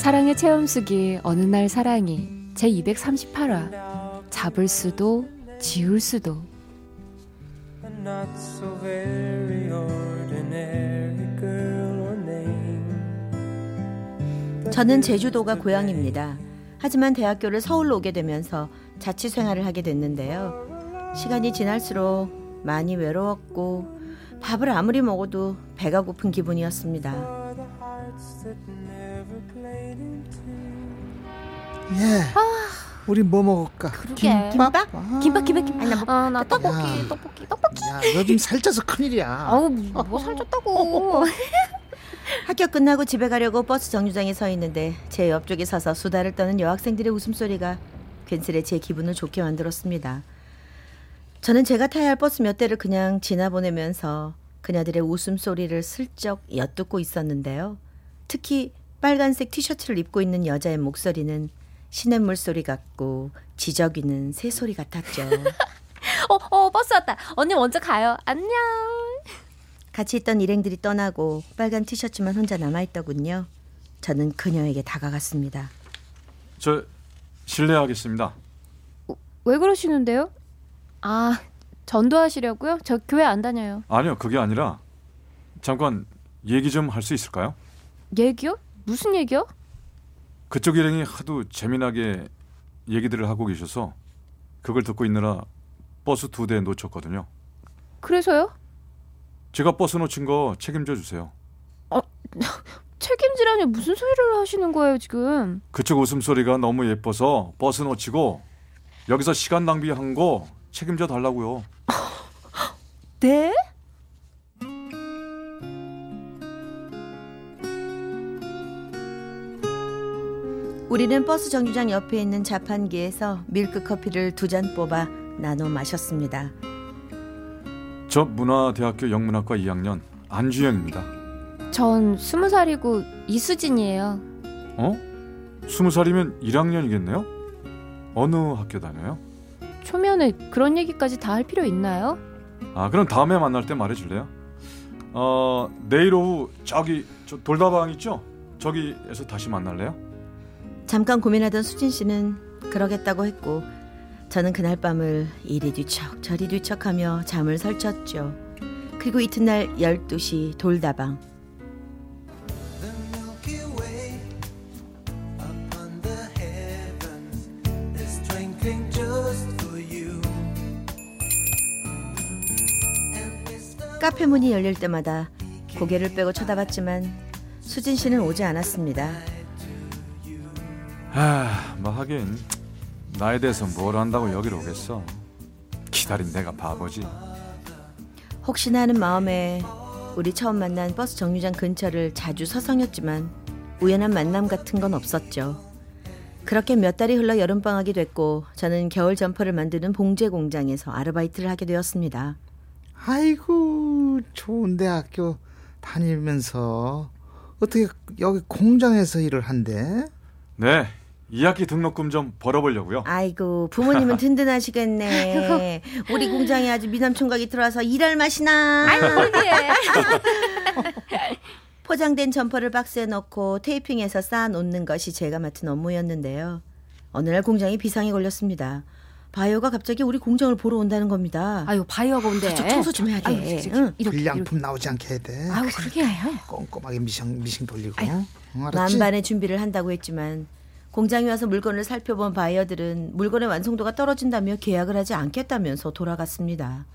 사랑의 체험수기 어느 날 사랑이 제 238화 잡을 수도 지울 수도. 저는 제주도가 고향입니다. 하지만 대학교를 서울로 오게 되면서 자취 생활을 하게 됐는데요. 시간이 지날수록 많이 외로웠고 밥을 아무리 먹어도 배가 고픈 기분이었습니다. 예. 우리 뭐 먹을까? 그러게. 김밥? 김밥 김밥 김밥 아니, 나 뭐- 아, 나 떡볶이 야. 떡볶이 떡볶이 야, 너좀 살쪄서 큰일이야. 아우 뭐 살쪘다고 학교 끝나고 집에 가려고 버스 정류장에 서 있는데 제 옆쪽에 서서 수다를 떠는 여학생들의 웃음소리가 괜스레 제 기분을 좋게 만들었습니다. 저는 제가 타야 할 버스 몇 대를 그냥 지나보내면서 그녀들의 웃음소리를 슬쩍 엿듣고 있었는데요. 특히 빨간색 티셔츠를 입고 있는 여자의 목소리는 시냇물 소리 같고 지저귀는 새소리 같았죠. 어 어 버스 왔다 언니 먼저 가요 안녕 같이 있던 일행들이 떠나고 빨간 티셔츠만 혼자 남아있더군요. 저는 그녀에게 다가갔습니다. 저 실례하겠습니다. 왜 그러시는데요 아 전도하시려고요 저 교회 안 다녀요 아니요, 그게 아니라 잠깐 얘기 좀 할 수 있을까요? 얘기요 무슨 얘기요 그쪽 일행이 하도 재미나게 얘기들을 하고 계셔서 그걸 듣고 있느라 버스 두 대 놓쳤거든요. 그래서요 제가 버스 놓친 거 책임져 주세요. 책임지라니 무슨 소리를 하시는 거예요 지금 그쪽 웃음소리가 너무 예뻐서 버스 놓치고 여기서 시간 낭비한 거 책임져 달라고요. 네 우리는 버스 정류장 옆에 있는 자판기에서 밀크 커피를 두 잔 뽑아 나눠 마셨습니다. 저 문화대학교 영문학과 2학년 안주영입니다. 전 스무 살이고 이수진이에요. 어? 스무 살이면 1학년이겠네요? 어느 학교 다녀요? 초면에 그런 얘기까지 다 할 필요 있나요? 아 그럼 다음에 만날 때 말해줄래요? 어 내일 오후 저기 저 돌다방 있죠? 저기에서 다시 만날래요? 잠깐 고민하던 수진 씨는 그러겠다고 했고 저는 그날 밤을 이리 뒤척 저리 뒤척하며 잠을 설쳤죠. 그리고 이튿날 12시 돌다방 카페 문이 열릴 때마다 고개를 빼고 쳐다봤지만 수진 씨는 오지 않았습니다. 아, 뭐 하긴 나에 대해서 뭘 안다고 여기로 오겠어. 기다린 내가 바보지. 혹시나 하는 마음에 우리 처음 만난 버스 정류장 근처를 자주 서성였지만 우연한 만남 같은 건 없었죠. 그렇게 몇 달이 흘러 여름방학이 됐고 저는 겨울 점퍼를 만드는 봉제 공장에서 아르바이트를 하게 되었습니다. 아이고, 좋은 대학교 다니면서 어떻게 여기 공장에서 일을 한대? 네, 2학기 등록금 좀 벌어보려고요. 아이고 부모님은 든든하시겠네. 우리 공장에 아주 미남 총각이 들어와서 일할 맛이 나. 포장된 점퍼를 박스에 넣고 테이핑해서 쌓아 놓는 것이 제가 맡은 업무였는데요. 어느 날 공장에 비상이 걸렸습니다. 바이어가 갑자기 우리 공장을 보러 온다는 겁니다. 아유 바이어가 온대. 저 청소 좀 해야 돼. 아유, 저기, 응. 이렇게, 불량품 나오지 않게 해야 돼. 이렇게. 아유 그러게. 꼼꼼하게 미싱 미싱 돌리고. 응? 만반의 준비를 한다고 했지만 공장에 와서 물건을 살펴본 바이어들은 물건의 완성도가 떨어진다며 계약을 하지 않겠다면서 돌아갔습니다.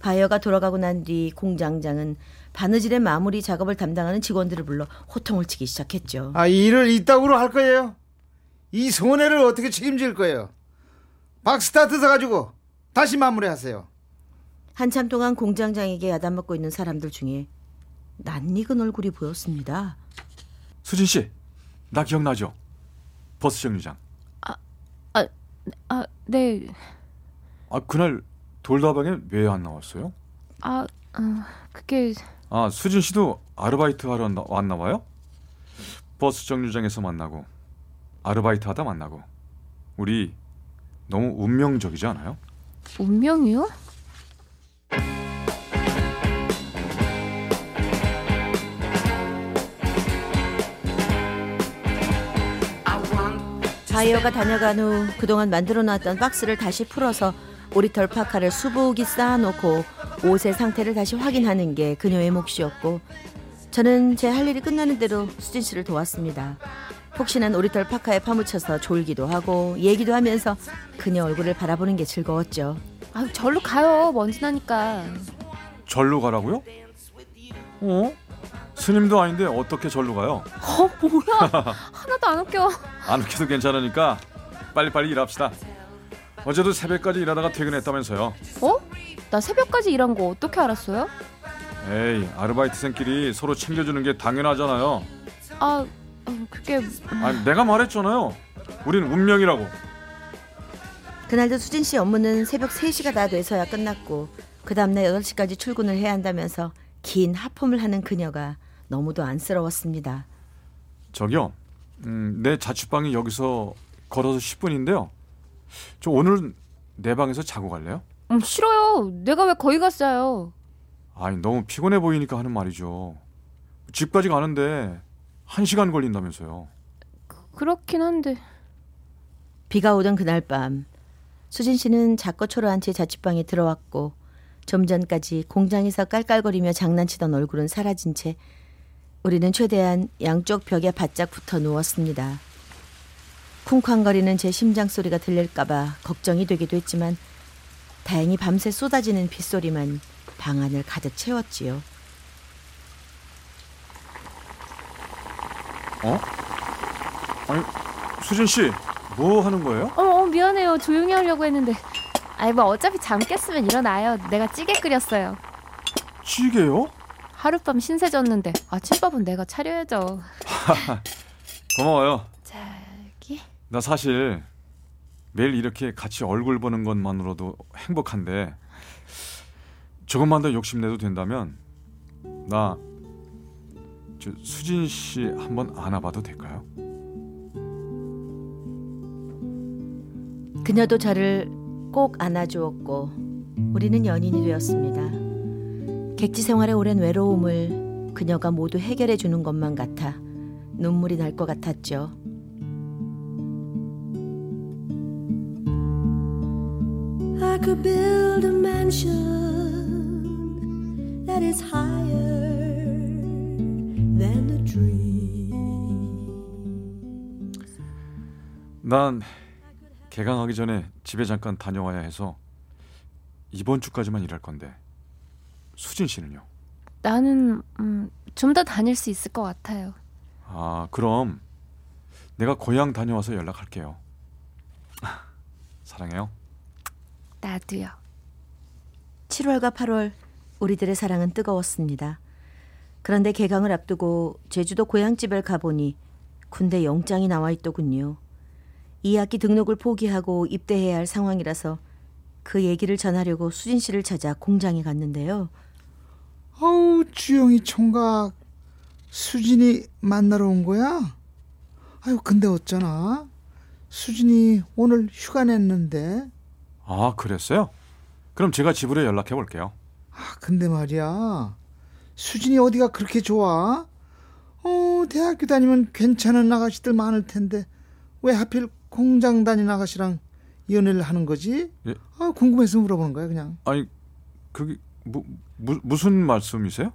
바이어가 돌아가고 난 뒤 공장장은 바느질의 마무리 작업을 담당하는 직원들을 불러 호통을 치기 시작했죠. 아, 일을 이따구로 할 거예요. 이 손해를 어떻게 책임질 거예요? 박스타트 서가지고 다시 마무리하세요. 한참 동안 공장장에게 야단먹고 있는 사람들 중에 낯익은 얼굴이 보였습니다. 수진 씨, 나 기억나죠? 버스 정류장. 아, 네. 아 그날 돌다방에 왜 안 나왔어요? 아, 어, 그게 아 수진 씨도 아르바이트 하러 나- 왔나 봐요? 버스 정류장에서 만나고 아르바이트 하다 만나고 우리 너무 운명적이지 않아요? 운명이요? 바이어가 다녀간 후 그동안 만들어 놨던 박스를 다시 풀어서 오리털 파카를 수북이 쌓아놓고 옷의 상태를 다시 확인하는 게 그녀의 몫이었고 저는 제 할 일이 끝나는 대로 수진 씨를 도왔습니다. 폭신한 오리털 파카에 파묻혀서 졸기도 하고 얘기도 하면서 그녀 얼굴을 바라보는 게 즐거웠죠. 아, 절로 가요. 먼지 나니까. 절로 가라고요? 어? 스님도 아닌데 어떻게 절로 가요? 어, 뭐야? 하나도 안 웃겨. 안 웃겨도 괜찮으니까 빨리빨리 일합시다. 어제도 새벽까지 일하다가 퇴근했다면서요. 어? 나 새벽까지 일한 거 어떻게 알았어요? 에이 아르바이트생끼리 서로 챙겨주는 게 당연하잖아요. 아, 어, 그게 아니 내가 말했잖아요. 우린 운명이라고. 그날도 수진 씨 업무는 새벽 3시가 다 돼서야 끝났고 그 다음날 8시까지 출근을 해야 한다면서 긴 하품을 하는 그녀가 너무도 안쓰러웠습니다. 저기요. 음, 내 자취방이 여기서 걸어서 10분인데요. 저 오늘 내 방에서 자고 갈래요? 음, 싫어요. 내가 왜 거기 갔어요? 아니 너무 피곤해 보이니까 하는 말이죠. 집까지 가는데 한 시간 걸린다면서요. 그렇긴 한데. 비가 오던 그날 밤 수진 씨는 작고 초라한 채 자취방에 들어왔고 좀 전까지 공장에서 깔깔거리며 장난치던 얼굴은 사라진 채 우리는 최대한 양쪽 벽에 바짝 붙어 누웠습니다. 쿵쾅거리는 제 심장 소리가 들릴까봐 걱정이 되기도 했지만 다행히 밤새 쏟아지는 빗소리만 방 안을 가득 채웠지요. 어? 아니 수진 씨 뭐 하는 거예요? 어, 어, 미안해요. 조용히 하려고 했는데. 아이, 뭐 어차피 잠 깼으면 일어나요. 내가 찌개 끓였어요. 찌개요? 하룻밤 신세 졌는데 아침밥은 내가 차려야죠. 고마워요. 자기. 나 사실 매일 이렇게 같이 얼굴 보는 것만으로도 행복한데 조금만 더 욕심내도 된다면 나저 수진 씨 한번 안아봐도 될까요? 그녀도 저를 꼭 안아주었고 우리는 연인이 되었습니다. 객지 생활의 오랜 외로움을 그녀가 모두 해결해 주는 것만 같아 눈물이 날 것 같았죠. I could build a mansion that is higher than a tree. 난 개강하기 전에 집에 잠깐 다녀와야 해서 이번 주까지만 일할 건데 수진 씨는요? 나는 음, 좀 더 다닐 수 있을 것 같아요. 아 그럼 내가 고향 다녀와서 연락할게요. 사랑해요. 나도요. 7월과 8월 우리들의 사랑은 뜨거웠습니다. 그런데 개강을 앞두고 제주도 고향집을 가보니 군대 영장이 나와 있더군요. 2학기 등록을 포기하고 입대해야 할 상황이라서 그 얘기를 전하려고 수진 씨를 찾아 공장에 갔는데요. 아우 주영이 총각 수진이 만나러 온 거야? 아유 근데 어쩌나 수진이 오늘 휴가 냈는데 아 그랬어요? 그럼 제가 집으로 연락해 볼게요. 아 근데 말이야 수진이 어디가 그렇게 좋아? 어 대학교 다니면 괜찮은 아가씨들 많을 텐데 왜 하필 공장 다니는 아가씨랑 연애를 하는 거지? 예. 아 궁금해서 물어보는 거야 그냥 아니 그게 무, 무, 무슨 말씀이세요?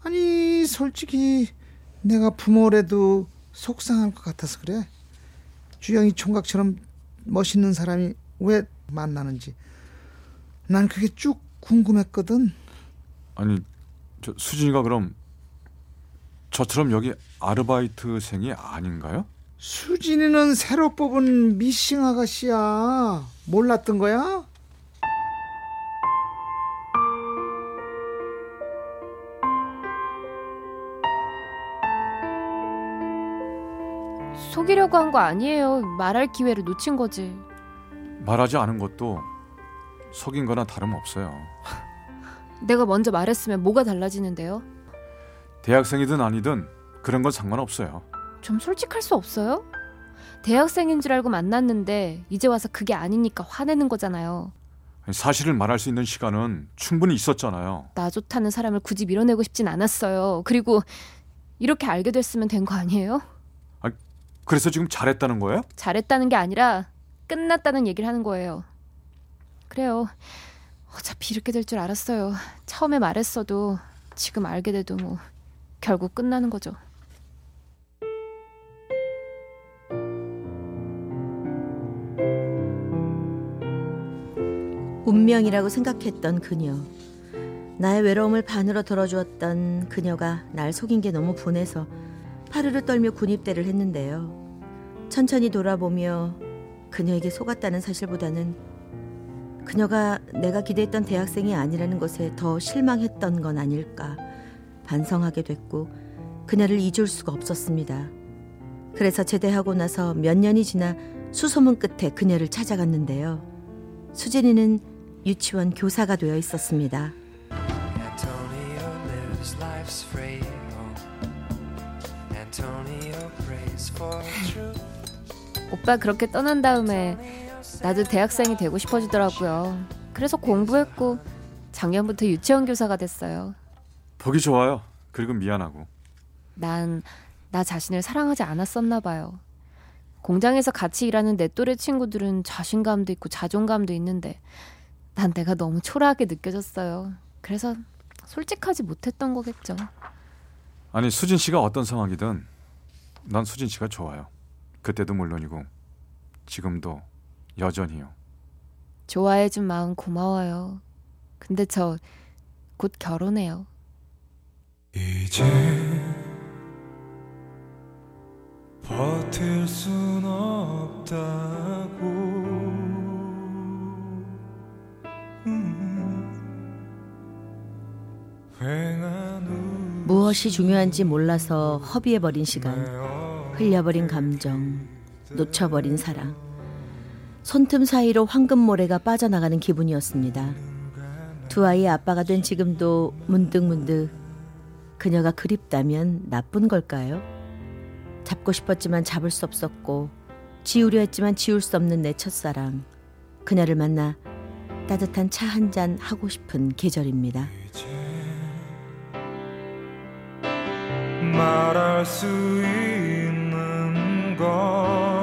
아니 솔직히 내가 부모래도 속상할 것 같아서 그래 주영이 총각처럼 멋있는 사람이 왜 만나는지 난 그게 쭉 궁금했거든 아니 저 수진이가 그럼 저처럼 여기 아르바이트생이 아닌가요? 수진이는 새로 뽑은 미싱 아가씨야 몰랐던 거야? 속이려고 한 거 아니에요. 말할 기회를 놓친 거지. 말하지 않은 것도 속인 거나 다름없어요. 내가 먼저 말했으면 뭐가 달라지는데요? 대학생이든 아니든 그런 건 상관없어요. 좀 솔직할 수 없어요? 대학생인 줄 알고 만났는데 이제 와서 그게 아니니까 화내는 거잖아요. 사실을 말할 수 있는 시간은 충분히 있었잖아요. 나 좋다는 사람을 굳이 밀어내고 싶진 않았어요. 그리고 이렇게 알게 됐으면 된 거 아니에요? 그래서 지금 잘했다는 거예요? 잘했다는 게 아니라 끝났다는 얘기를 하는 거예요. 그래요. 어차피 이렇게 될 줄 알았어요. 처음에 말했어도 지금 알게 돼도 뭐 결국 끝나는 거죠. 운명이라고 생각했던 그녀. 나의 외로움을 반으로 덜어주었던 그녀가 날 속인 게 너무 분해서 파르르 떨며 군입대를 했는데요. 천천히 돌아보며 그녀에게 속았다는 사실보다는 그녀가 내가 기대했던 대학생이 아니라는 것에 더 실망했던 건 아닐까 반성하게 됐고 그녀를 잊을 수가 없었습니다. 그래서 제대하고 나서 몇 년이 지나 수소문 끝에 그녀를 찾아갔는데요. 수진이는 유치원 교사가 되어 있었습니다. 오빠 그렇게 떠난 다음에 나도 대학생이 되고 싶어지더라고요. 그래서 공부했고 작년부터 유치원 교사가 됐어요. 보기 좋아요. 그리고 미안하고. 난 나 자신을 사랑하지 않았었나 봐요. 공장에서 같이 일하는 내 또래 친구들은 자신감도 있고 자존감도 있는데 난 내가 너무 초라하게 느껴졌어요. 그래서 솔직하지 못했던 거겠죠. 아니 수진 씨가 어떤 상황이든 난 수진 씨가 좋아요. 그때도 물론이고 지금도 여전히요. 좋아해준 마음 고마워요. 근데 저 곧 결혼해요. 이제 버틸 순 없다고 무엇이 중요한지 몰라서 허비해버린 시간, 흘려버린 감정, 놓쳐버린 사랑. 손틈 사이로 황금 모래가 빠져나가는 기분이었습니다. 두 아이의 아빠가 된 지금도 문득문득 그녀가 그립다면 나쁜 걸까요? 잡고 싶었지만 잡을 수 없었고 지우려 했지만 지울 수 없는 내 첫사랑. 그녀를 만나 따뜻한 차 한 잔 하고 싶은 계절입니다. 말할 수 있는 건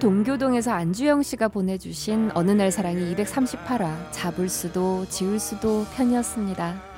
동교동에서 안주영 씨가 보내주신 어느 날 사랑이 238화 잡을 수도 지울 수도 편이었습니다.